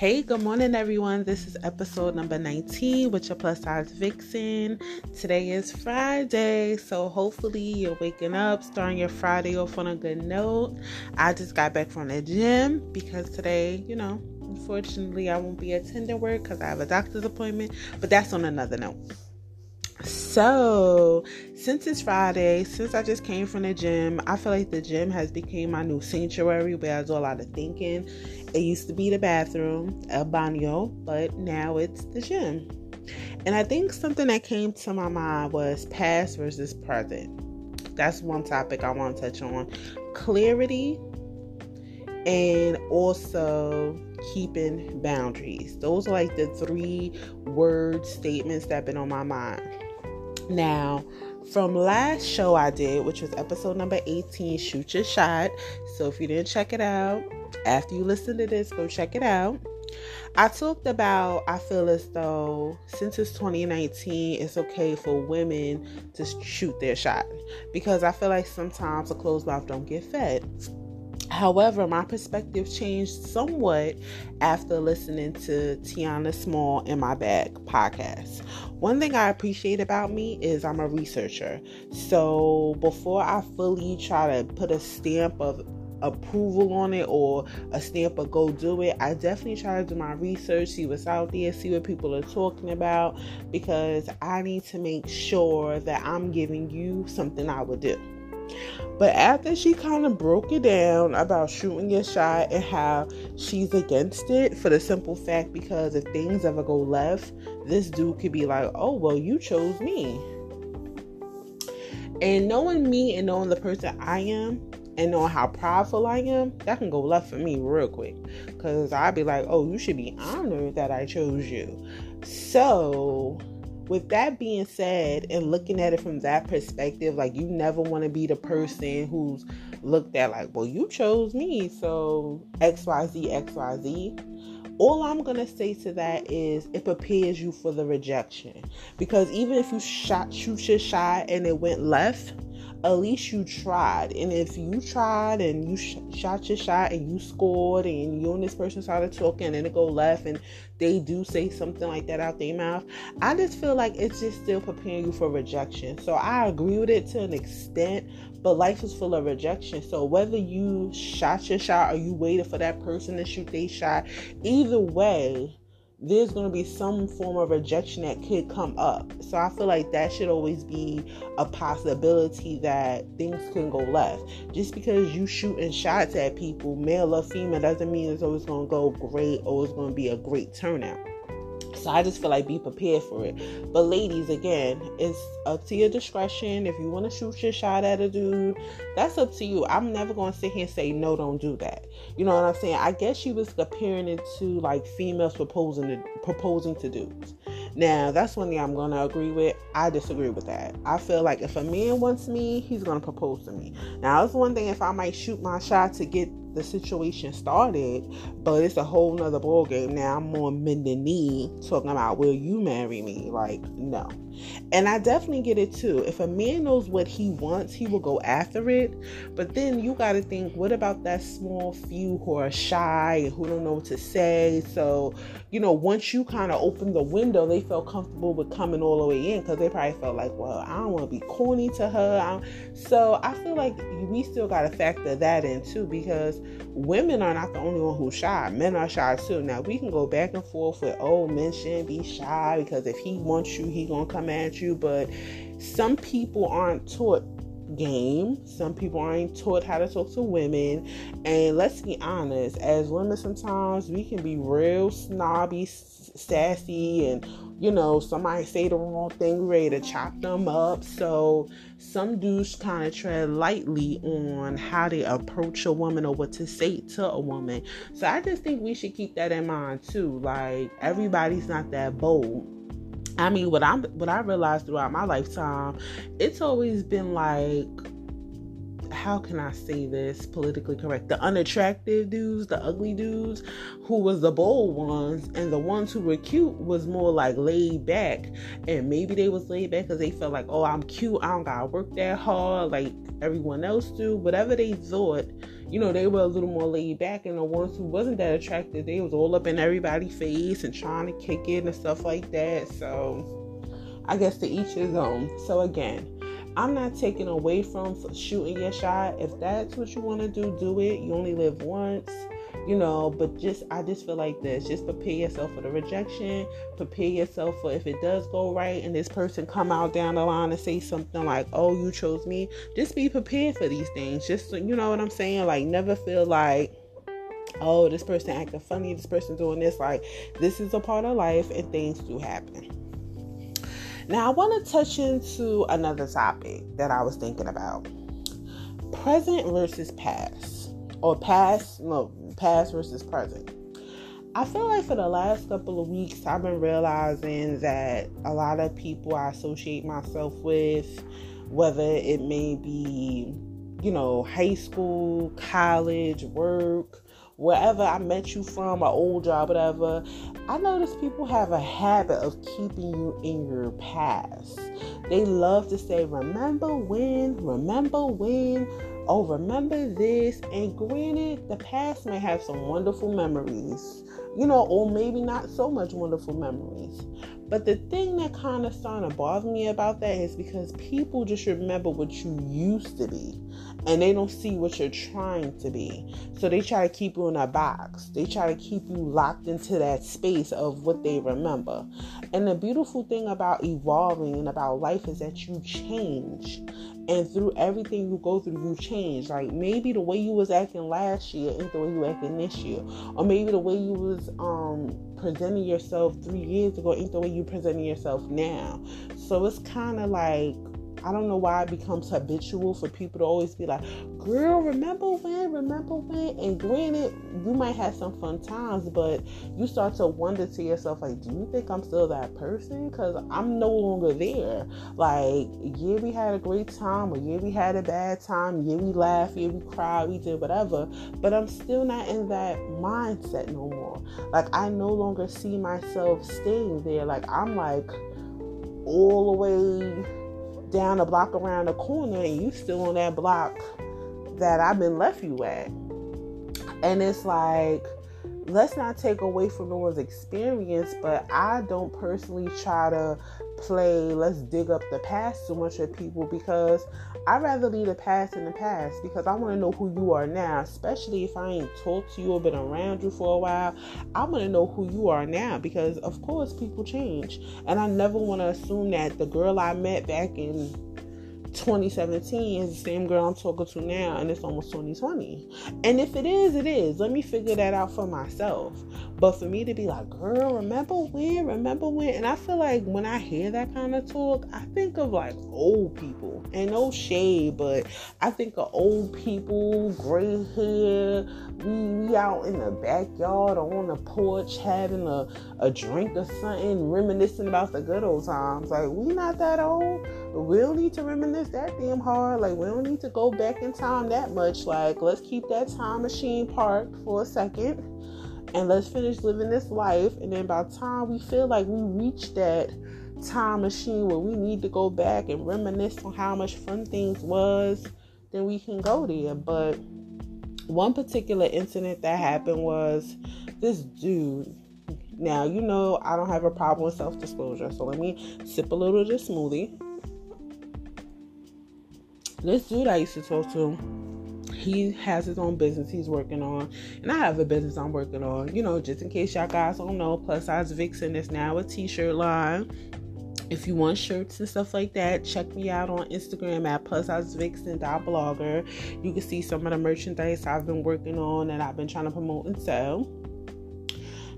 Hey, good morning, everyone. This is episode number 19 with your plus size vixen. Today is Friday, so hopefully you're waking up, starting your Friday off on a good note. I just got back from the gym because today, you know, unfortunately, I won't be attending work because I have a doctor's appointment, but that's on another note. So, since it's Friday, since I just came from the gym, I feel like the gym has become my new sanctuary where I do a lot of thinking. It used to be the bathroom, a baño, but now it's the gym. And I think something that came to my mind was past versus present. That's one topic I want to touch on. Clarity and also keeping boundaries. Those are like the three word statements that have been on my mind. Now, from last show I did, which was episode number 18, Shoot Your Shot. So if you didn't check it out, after you listen to this, go check it out. I talked about I feel as though since it's 2019, it's okay for women to shoot their shot because I feel like sometimes a closed mouth don't get fed. However, my perspective changed somewhat after listening to Tiana Small in My Bag podcast. One thing I appreciate about me is I'm a researcher. So before I fully try to put a stamp of approval on it or a stamp of go do it, I definitely try to do my research, see what's out there, see what people are talking about because I need to make sure that I'm giving you something I would do. But after she kind of broke it down about shooting your shot and how she's against it for the simple fact because if things ever go left, this dude could be like, oh, well, you chose me. And knowing me and knowing the person I am and knowing how prideful I am, that can go left for me real quick. Because I'd be like, oh, you should be honored that I chose you. So with that being said and looking at it from that perspective like you never want to be the person who's looked at like well you chose me so xyz xyz all i'm going to say to that is it prepares you for the rejection. Because even if you shot shoot your shot and it went left at least you tried. And if you tried and you sh- shot your shot and you scored and you and this person started talking and it go left and they do say something like that out their mouth, I just feel like it's just still preparing you for rejection. So I agree with it to an extent, but life is full of rejection. So whether you shot your shot or you waited for that person to shoot their shot, either way, there's going to be some form of rejection that could come up. So I feel like that should always be a possibility that things can go left. Just because you shooting shots at people, male or female, doesn't mean it's always going to go great or it's going to be a great turnout. So I just feel like be prepared for it. But ladies, again, it's up to your discretion. If you want to shoot your shot at a dude, that's up to you. I'm never to sit here and say no, don't do that. You know what I'm saying? I guess she was comparing it to like females proposing to proposing to dudes. Now, that's one thing I'm to agree with. I disagree with that. I feel like if a man wants me, he's to propose to me. Now, that's one thing if I might shoot my shot to get the situation started, but it's a whole nother ball game. Now I'm men than me talking about will you marry me? Like, no. And I definitely get it too. If a man knows what he wants, he will go after it. But then you gotta think, what about that small few who are shy and who don't know what to say? So, you know, once you kind of open the window, they felt comfortable with coming all the way in because they probably felt like, well, I don't want to be corny to her. so I feel like we still gotta factor that in too because women are not the only one who's shy. Men are shy too. Now we can go back and forth with oh men shouldn't be shy because if he wants you, he gonna come at you. But some people aren't taught game. Some people aren't taught how to talk to women. And let's be honest, as women, sometimes we can be real snobby, sassy, and you know, somebody say the wrong thing, ready to chop them up. So some dudes kind of tread lightly on how they approach a woman or what to say to a woman. So I just think we should keep that in mind too. Like everybody's not that bold. I mean, mm-hmm. what I'm what I realized throughout my lifetime, it's always been like how can I say this politically correct? The unattractive dudes, the ugly dudes, who was the bold ones, and the ones who were cute was more like laid back. And maybe they was laid back because they felt like, oh, I'm cute, I don't gotta work that hard. Like everyone else do. Whatever they thought, you know, they were a little more laid back, and the ones who wasn't that attractive, they was all up in everybody's face and trying to kick it and stuff like that. So I guess to each his own. So again, I'm not taking away from shooting your shot. If that's what you want to do, do it. You only live once you know but just i just feel like this just prepare yourself for the rejection prepare yourself for if it does go right and this person come out down the line and say something like oh you chose me just be prepared for these things. Just you know what i'm saying? Like never feel like oh this person acting funny this person doing this like this is a part of life and things do happen. Now i want to touch into another topic that i was thinking about. Present versus past or past no past versus present. I feel like for the last couple of weeks, I've been realizing that a lot of people I associate myself with, whether it may be, you know, high school, college, work, wherever I met you from, an old job, whatever, I notice people have a habit of keeping you in your past. They love to say, Remember when, remember when, oh, remember this. And granted, the past may have some wonderful memories, you know, or maybe not so much wonderful memories. But the thing that kind of started to bother me about that is because people just remember what you used to be and they don't see what you're trying to be. So they try to keep you in a box. They try to keep you locked into that space of what they remember. And the beautiful thing about evolving and about life is that you change and through everything you go through you change. Like maybe the way you was acting last year ain't the way you acting this year. Or maybe the way you was um presenting yourself three years ago ain't the way you presenting yourself now. So it's kind of like I don't know why it becomes habitual for people to always be like, girl, remember when, remember when? And granted, you might have some fun times, but you start to wonder to yourself, like, do you think I'm still that person? Because I'm no longer there. Like, yeah, we had a great time, or yeah, we had a bad time, yeah, we laughed, yeah, we cried, we did whatever, but I'm still not in that mindset no more. Like, I no longer see myself staying there. Like, I'm like all the way down a block around the corner and you still on that block that I've been left you at. And it's like, let's not take away from no one's experience, but I don't personally try to play let's dig up the past too much with people because I'd rather leave the past in the past because I want to know who you are now, especially if I ain't talked to you or been around you for a while. I want to know who you are now because, of course, people change. And I never want to assume that the girl I met back in 2017 is the same girl I'm talking to now, and it's almost 2020. And if it is, it is. Let me figure that out for myself. But for me to be like, girl, remember when? Remember when? And I feel like when I hear that kind of talk, I think of like old people. And no shade, but I think of old people, gray hair. We, we out in the backyard or on the porch having a, a drink or something, reminiscing about the good old times. Like, we not that old. We don't need to reminisce that damn hard. Like, we don't need to go back in time that much. Like, let's keep that time machine parked for a second and let's finish living this life. And then by the time we feel like we reach that time machine where we need to go back and reminisce on how much fun things was, then we can go there. But one particular incident that happened was this dude. Now, you know, I don't have a problem with self disclosure, so let me sip a little of this smoothie. This dude I used to talk to he has his own business he's working on, and I have a business I'm working on. You know, just in case y'all guys don't know, Plus Size Vixen is now a t-shirt line. If you want shirts and stuff like that, check me out on Instagram at plus vixen blogger. You can see some of the merchandise I've been working on and I've been trying to promote and sell.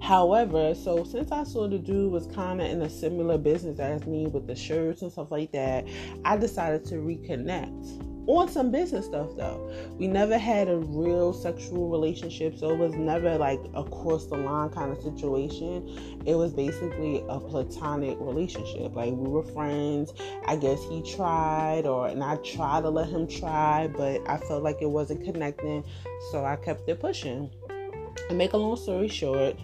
However, so since I saw the dude was kind of in a similar business as me with the shirts and stuff like that, I decided to reconnect on some business stuff though. We never had a real sexual relationship, so it was never like a cross the line kind of situation. It was basically a platonic relationship. Like we were friends. I guess he tried or and I tried to let him try, but I felt like it wasn't connecting, so I kept it pushing. And make a long story short,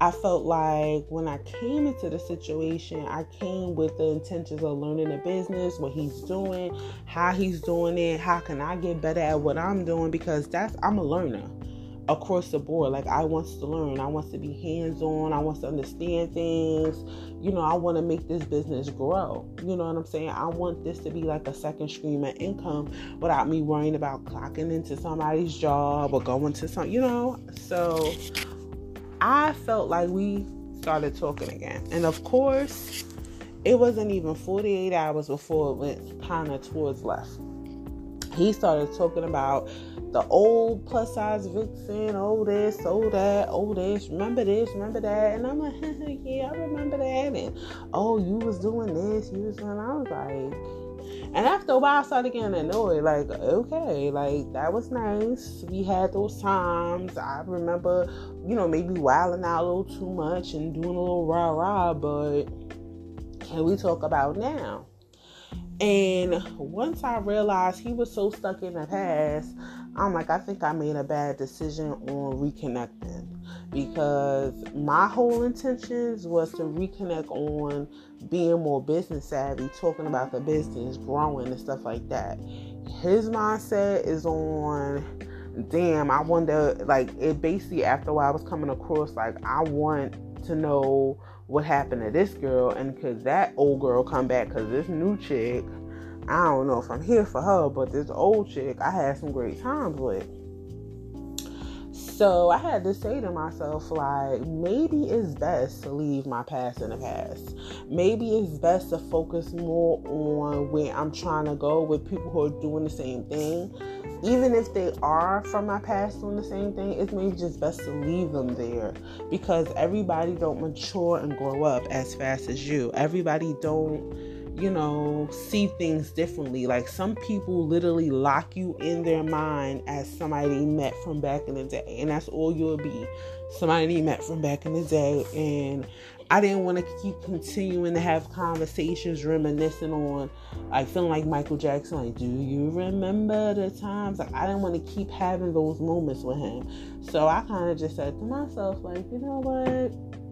I felt like when I came into the situation, I came with the intentions of learning the business, what he's doing, how he's doing it, how can I get better at what I'm doing because that's I'm a learner across the board. Like I wants to learn, I wants to be hands-on, I wants to understand things. You know, I want to make this business grow. You know what I'm saying? I want this to be like a second stream of income without me worrying about clocking into somebody's job or going to some, you know. So I felt like we started talking again. And of course, it wasn't even 48 hours before it went kind of towards left. He started talking about the old plus size vixen, oh this, oh that, oh this, remember this, remember that. And I'm like, yeah, I remember that. And oh, you was doing this, you was doing, I was like, and after a while, I started getting annoyed. Like, okay, like that was nice. We had those times. I remember, you know, maybe wilding out a little too much and doing a little rah rah, but can we talk about now? And once I realized he was so stuck in the past, I'm like, I think I made a bad decision on reconnecting because my whole intentions was to reconnect on being more business savvy, talking about the business, growing and stuff like that. His mindset is on damn, I wonder like it basically after a while I was coming across like I want to know what happened to this girl and could that old girl come back because this new chick I don't know if I'm here for her, but this old chick I had some great times with. So I had to say to myself, like, maybe it's best to leave my past in the past. Maybe it's best to focus more on where I'm trying to go with people who are doing the same thing. Even if they are from my past doing the same thing, it's maybe just best to leave them there because everybody don't mature and grow up as fast as you. Everybody don't you know, see things differently. Like some people literally lock you in their mind as somebody met from back in the day, and that's all you'll be. Somebody met from back in the day, and I didn't want to keep continuing to have conversations reminiscing on, like feeling like Michael Jackson. Like, do you remember the times? Like, I didn't want to keep having those moments with him. So I kind of just said to myself, like, you know what?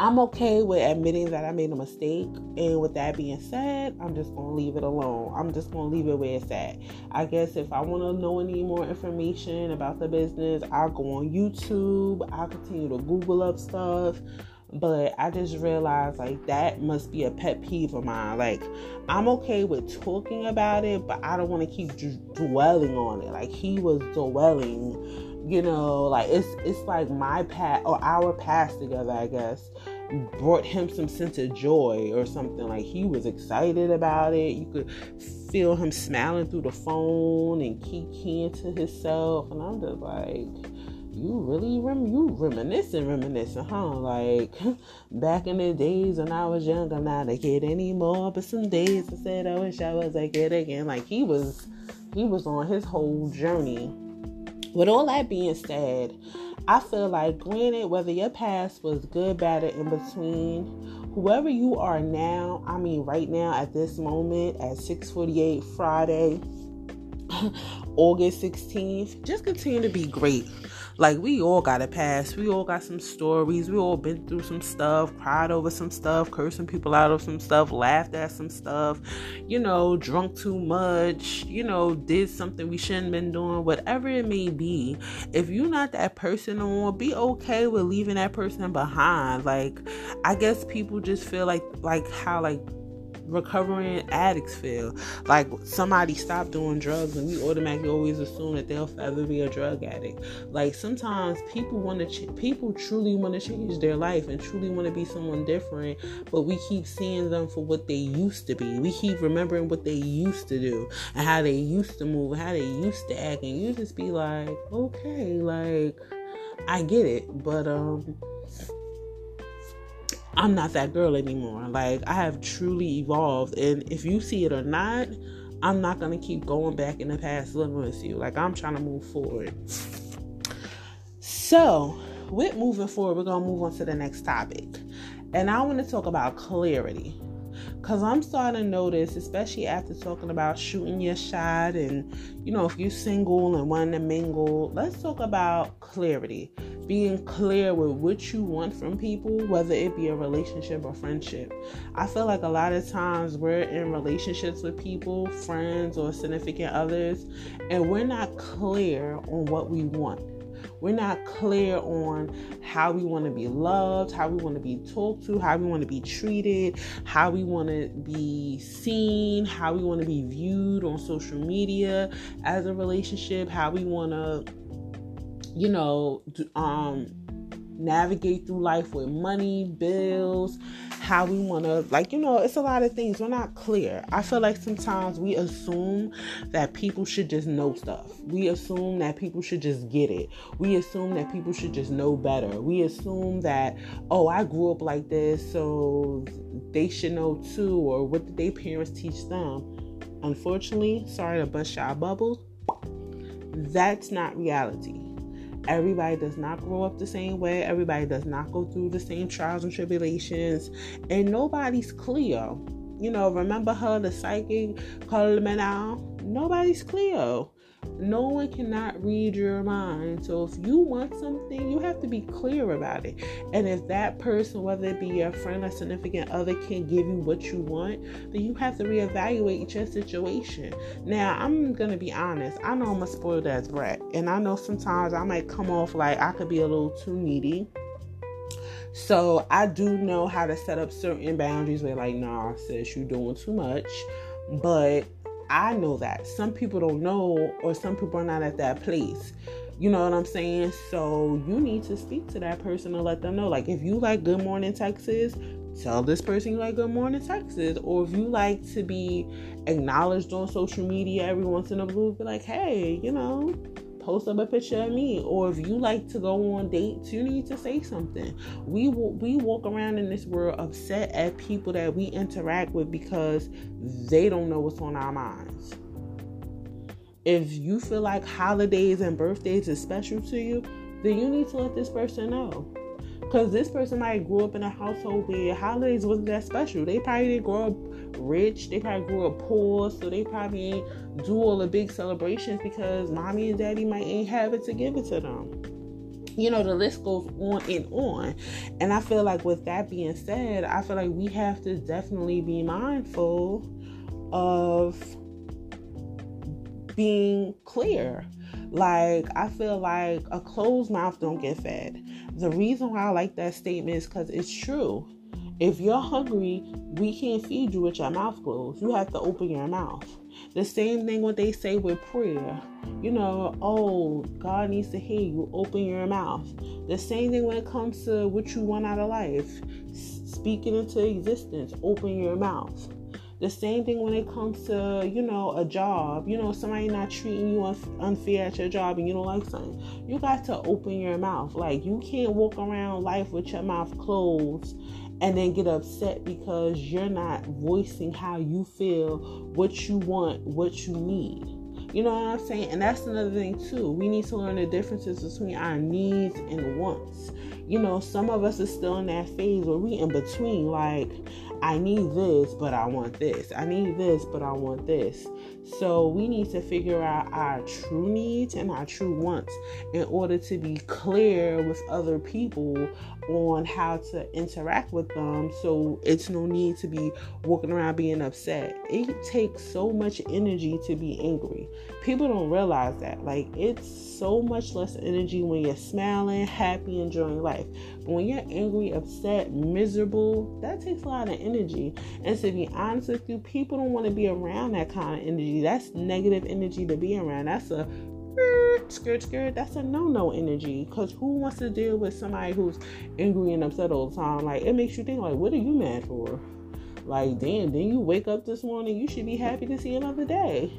I'm okay with admitting that I made a mistake. And with that being said, I'm just going to leave it alone. I'm just going to leave it where it's at. I guess if I want to know any more information about the business, I'll go on YouTube. I'll continue to Google up stuff. But I just realized like that must be a pet peeve of mine. Like, I'm okay with talking about it, but I don't want to keep d- dwelling on it. Like, he was dwelling you know like it's it's like my past or our past together i guess brought him some sense of joy or something. Like he was excited about it. You could feel him smiling through the phone and keying to himself. And i'm just like you really rem you reminiscing reminiscing huh? Like back in the days when i was young i'm not a kid anymore. But some days i said i wish i was a kid again. Like he was he was on his whole journey with all that being said, I feel like, granted, whether your past was good, bad, or in between, whoever you are now, I mean, right now at this moment at 6:48 Friday, August 16th, just continue to be great. Like we all got a past. We all got some stories. We all been through some stuff, cried over some stuff, cursing people out of some stuff, laughed at some stuff, you know, drunk too much, you know, did something we shouldn't been doing, whatever it may be. If you're not that person anymore, be okay with leaving that person behind. Like I guess people just feel like like how like recovering addicts feel. Like somebody stopped doing drugs and we automatically always assume that they'll forever be a drug addict. Like sometimes people want to ch- people truly want to change their life and truly want to be someone different, but we keep seeing them for what they used to be. We keep remembering what they used to do and how they used to move, how they used to act and you just be like, "Okay, like I get it, but um I'm not that girl anymore. Like I have truly evolved, and if you see it or not, I'm not gonna keep going back in the past living with you. Like I'm trying to move forward. So, with moving forward, we're gonna move on to the next topic, and I want to talk about clarity. Cause I'm starting to notice, especially after talking about shooting your shot, and you know, if you're single and wanting to mingle, let's talk about clarity being clear with what you want from people, whether it be a relationship or friendship. I feel like a lot of times we're in relationships with people, friends, or significant others, and we're not clear on what we want. We're not clear on how we want to be loved, how we want to be talked to, how we want to be treated, how we want to be seen, how we want to be viewed on social media as a relationship, how we want to you know, um, navigate through life with money, bills, how we want to, like, you know, it's a lot of things. We're not clear. I feel like sometimes we assume that people should just know stuff. We assume that people should just get it. We assume that people should just know better. We assume that, oh, I grew up like this, so they should know too, or what did their parents teach them? Unfortunately, sorry to bust y'all bubbles, that's not reality Everybody does not grow up the same way. Everybody does not go through the same trials and tribulations. And nobody's clear. You know, remember her, the psychic, Carla Menal? Nobody's clear. No one cannot read your mind. So if you want something, you have to be clear about it. And if that person, whether it be your friend or significant other, can't give you what you want, then you have to reevaluate your situation. Now, I'm gonna be honest. I know I'm a spoiled ass brat, and I know sometimes I might come off like I could be a little too needy. So I do know how to set up certain boundaries where like, nah, sis, you doing too much. But I know that. Some people don't know, or some people are not at that place. You know what I'm saying? So you need to speak to that person and let them know. Like, if you like good morning texts, tell this person you like good morning texts. Or if you like to be acknowledged on social media every once in a blue, be like, hey, you know, post up a picture of me or if you like to go on dates you need to say something. We we walk around in this world upset at people that we interact with because they don't know what's on our minds. If you feel like holidays and birthdays is special to you then you need to let this person know. Because this person might grow up in a household where holidays wasn't that special. They probably didn't grow up rich. They probably grew up poor. So they probably ain't do all the big celebrations because mommy and daddy might ain't have it to give it to them. You know, the list goes on and on. And I feel like with that being said, I feel like we have to definitely be mindful of being clear. Like I feel like a closed mouth don't get fed. The reason why I like that statement is because it's true. If you're hungry, we can't feed you with your mouth closed. You have to open your mouth. The same thing what they say with prayer. You know, oh, God needs to hear you. Open your mouth. The same thing when it comes to what you want out of life. Speaking into existence. Open your mouth. The same thing when it comes to, you know, a job. You know, somebody not treating you unfair at your job and you don't like something. You got to open your mouth. Like, you can't walk around life with your mouth closed and then get upset because you're not voicing how you feel, what you want, what you need. You know what I'm saying? And that's another thing too. We need to learn the differences between our needs and wants. You know, some of us are still in that phase where we in between. Like, I need this, but I want this. I need this, but I want this. So we need to figure out our true needs and our true wants in order to be clear with other people on how to interact with them. So it's no need to be walking around being upset. It takes so much energy to be angry. People don't realize that. Like it's so much less energy when you're smiling, happy, enjoying life. But when you're angry, upset, miserable, that takes a lot of energy. And to be honest with you, people don't want to be around that kind of energy. That's negative energy to be around. That's a skirt skirt that's a no-no energy. Because who wants to deal with somebody who's angry and upset all the time? Like it makes you think like what are you mad for? Like damn then you wake up this morning you should be happy to see another day.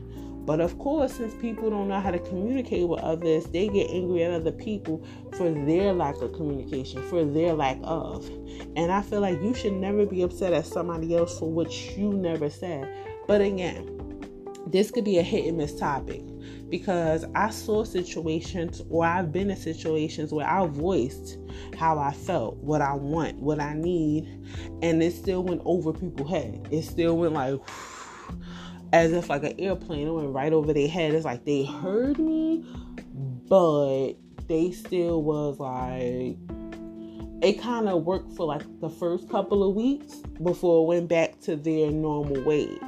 But of course, since people don't know how to communicate with others, they get angry at other people for their lack of communication, for their lack of. And I feel like you should never be upset at somebody else for what you never said. But again, this could be a hit and miss topic because I saw situations or I've been in situations where I voiced how I felt, what I want, what I need, and it still went over people's head. It still went like as if like an airplane went right over their head. It's like they heard me, but they still was like it kind of worked for like the first couple of weeks before it went back to their normal ways.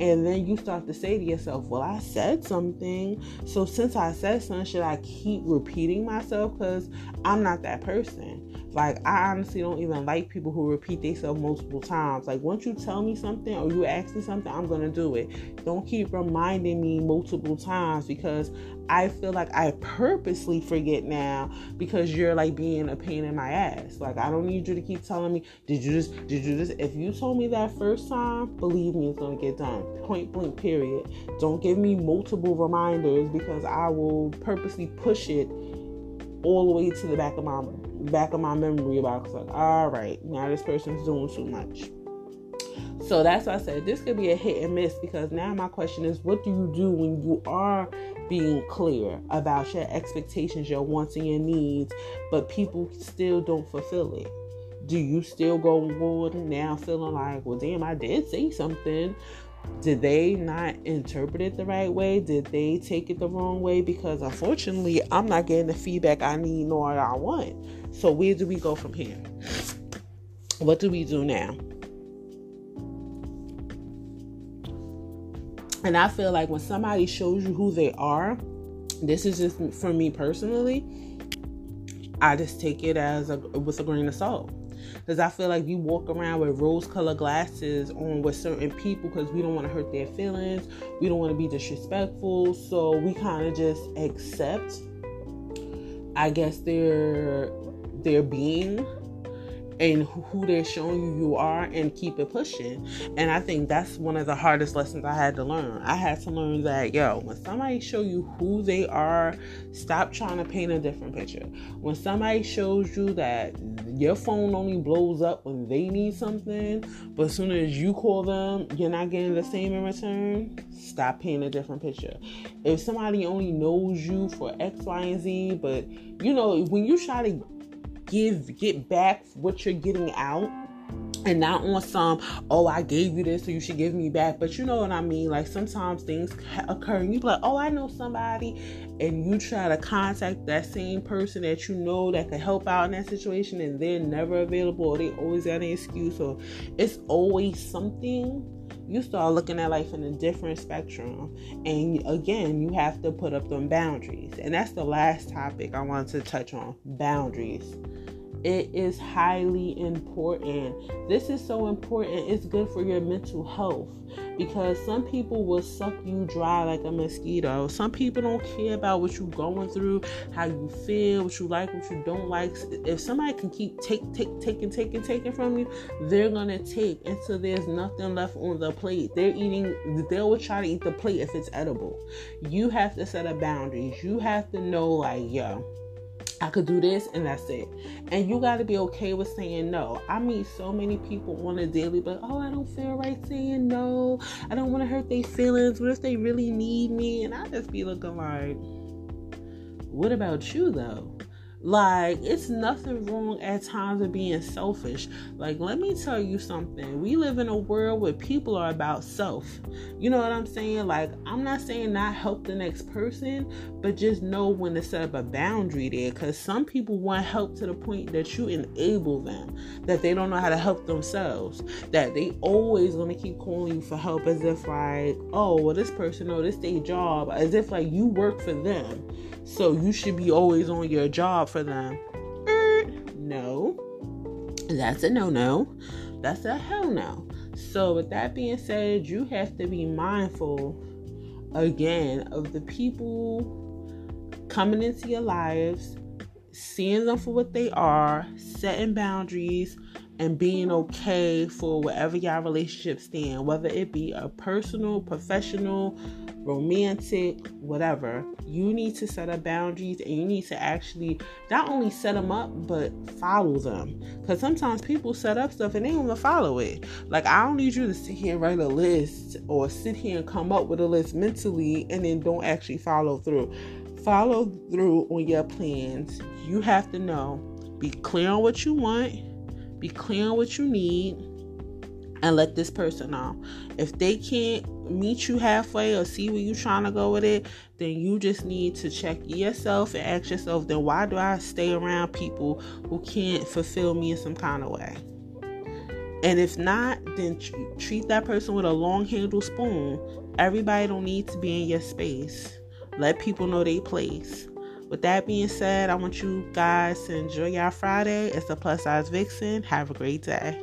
And then you start to say to yourself, Well, I said something. So since I said something, should I keep repeating myself? Because I'm not that person. Like, I honestly don't even like people who repeat themselves multiple times. Like, once you tell me something or you ask me something, I'm to do it. Don't keep reminding me multiple times because I feel like I purposely forget now because you're like being a pain in my ass. Like, I don't need you to keep telling me, Did you just, did you just, if you told me that first time, believe me, it's to get done. Point blank, period. Don't give me multiple reminders because I will purposely push it all the way to the back of my back of my memory box. Like, all right, now this person's doing too much. So that's why I said this could be a hit and miss because now my question is, what do you do when you are being clear about your expectations, your wants, and your needs, but people still don't fulfill it? Do you still go forward now feeling like, well, damn, I did say something, did they not interpret it the right way? Did they take it the wrong way? Because unfortunately, I'm not getting the feedback I need nor I want. So where do we go from here? What do we do now? And I feel like when somebody shows you who they are, this is just for me personally, I just take it as a with a grain of salt because I feel like you walk around with rose colored glasses on with certain people because we don't want to hurt their feelings. We don't want to be disrespectful. So we kind of just accept, I guess, their their being and who they're showing you you are and keep it pushing. And I think that's one of the hardest lessons I had to learn. I had to learn that, yo, when somebody show you who they are, stop trying to paint a different picture. When somebody shows you that your phone only blows up when they need something, but as soon as you call them, you're not getting the same in return, stop painting a different picture. If somebody only knows you for X, Y, and Z, but you know, when you try to give get back what you're getting out and not on some oh i gave you this so you should give me back. But you know what i mean? Like sometimes things occur and you be like oh i know somebody and you try to contact that same person that you know that could help out in that situation and they're never available or they always got an excuse or it's always something you start looking at life in a different spectrum. And again, you have to put up them boundaries. And that's the last topic I wanted to touch on boundaries. It is highly important. This is so important. It's good for your mental health because some people will suck you dry like a mosquito. Some people don't care about what you're going through, how you feel, what you like, what you don't like. If somebody can keep take, take, taking, taking, taking from you, they're gonna take until there's nothing left on the plate. They're eating. They will try to eat the plate if it's edible. You have to set a boundaries. You have to know, like, yo I could do this and that's it. And you got to be okay with saying no. I meet so many people on a daily, but oh, I don't feel right saying no. I don't want to hurt their feelings. What if they really need me? And I just be looking like, what about you though? Like, it's nothing wrong at times of being selfish. Like, let me tell you something. We live in a world where people are about self. You know what I'm saying? Like, I'm not saying not help the next person, but just know when to set up a boundary there. Because some people want help to the point that you enable them, that they don't know how to help themselves, that they always gonna keep calling you for help as if, like, oh, well, this person, know this day job, as if, like, you work for them. So you should be always on your job for them. Er, no. That's a no no. That's a hell no. So, with that being said, you have to be mindful again of the people coming into your lives, seeing them for what they are, setting boundaries, and being okay for whatever y'all relationship stand, whether it be a personal, professional, romantic, whatever, you need to set up boundaries and you need to actually not only set them up but follow them. Because sometimes people set up stuff and they don't even follow it. Like, I don't need you to sit here and write a list or sit here and come up with a list mentally and then don't actually follow through. Follow through on your plans. You have to know, be clear on what you want, be clear on what you need and let this person know. If they can't meet you halfway or see where you're trying to go with it, then you just need to check yourself and ask yourself, then why do I stay around people who can't fulfill me in some kind of way? And if not, then treat that person with a long handle spoon. Everybody don't need to be in your space. Let people know their place. With that being said, I want you guys to enjoy your Friday. It's a plus size vixen. Have a great day.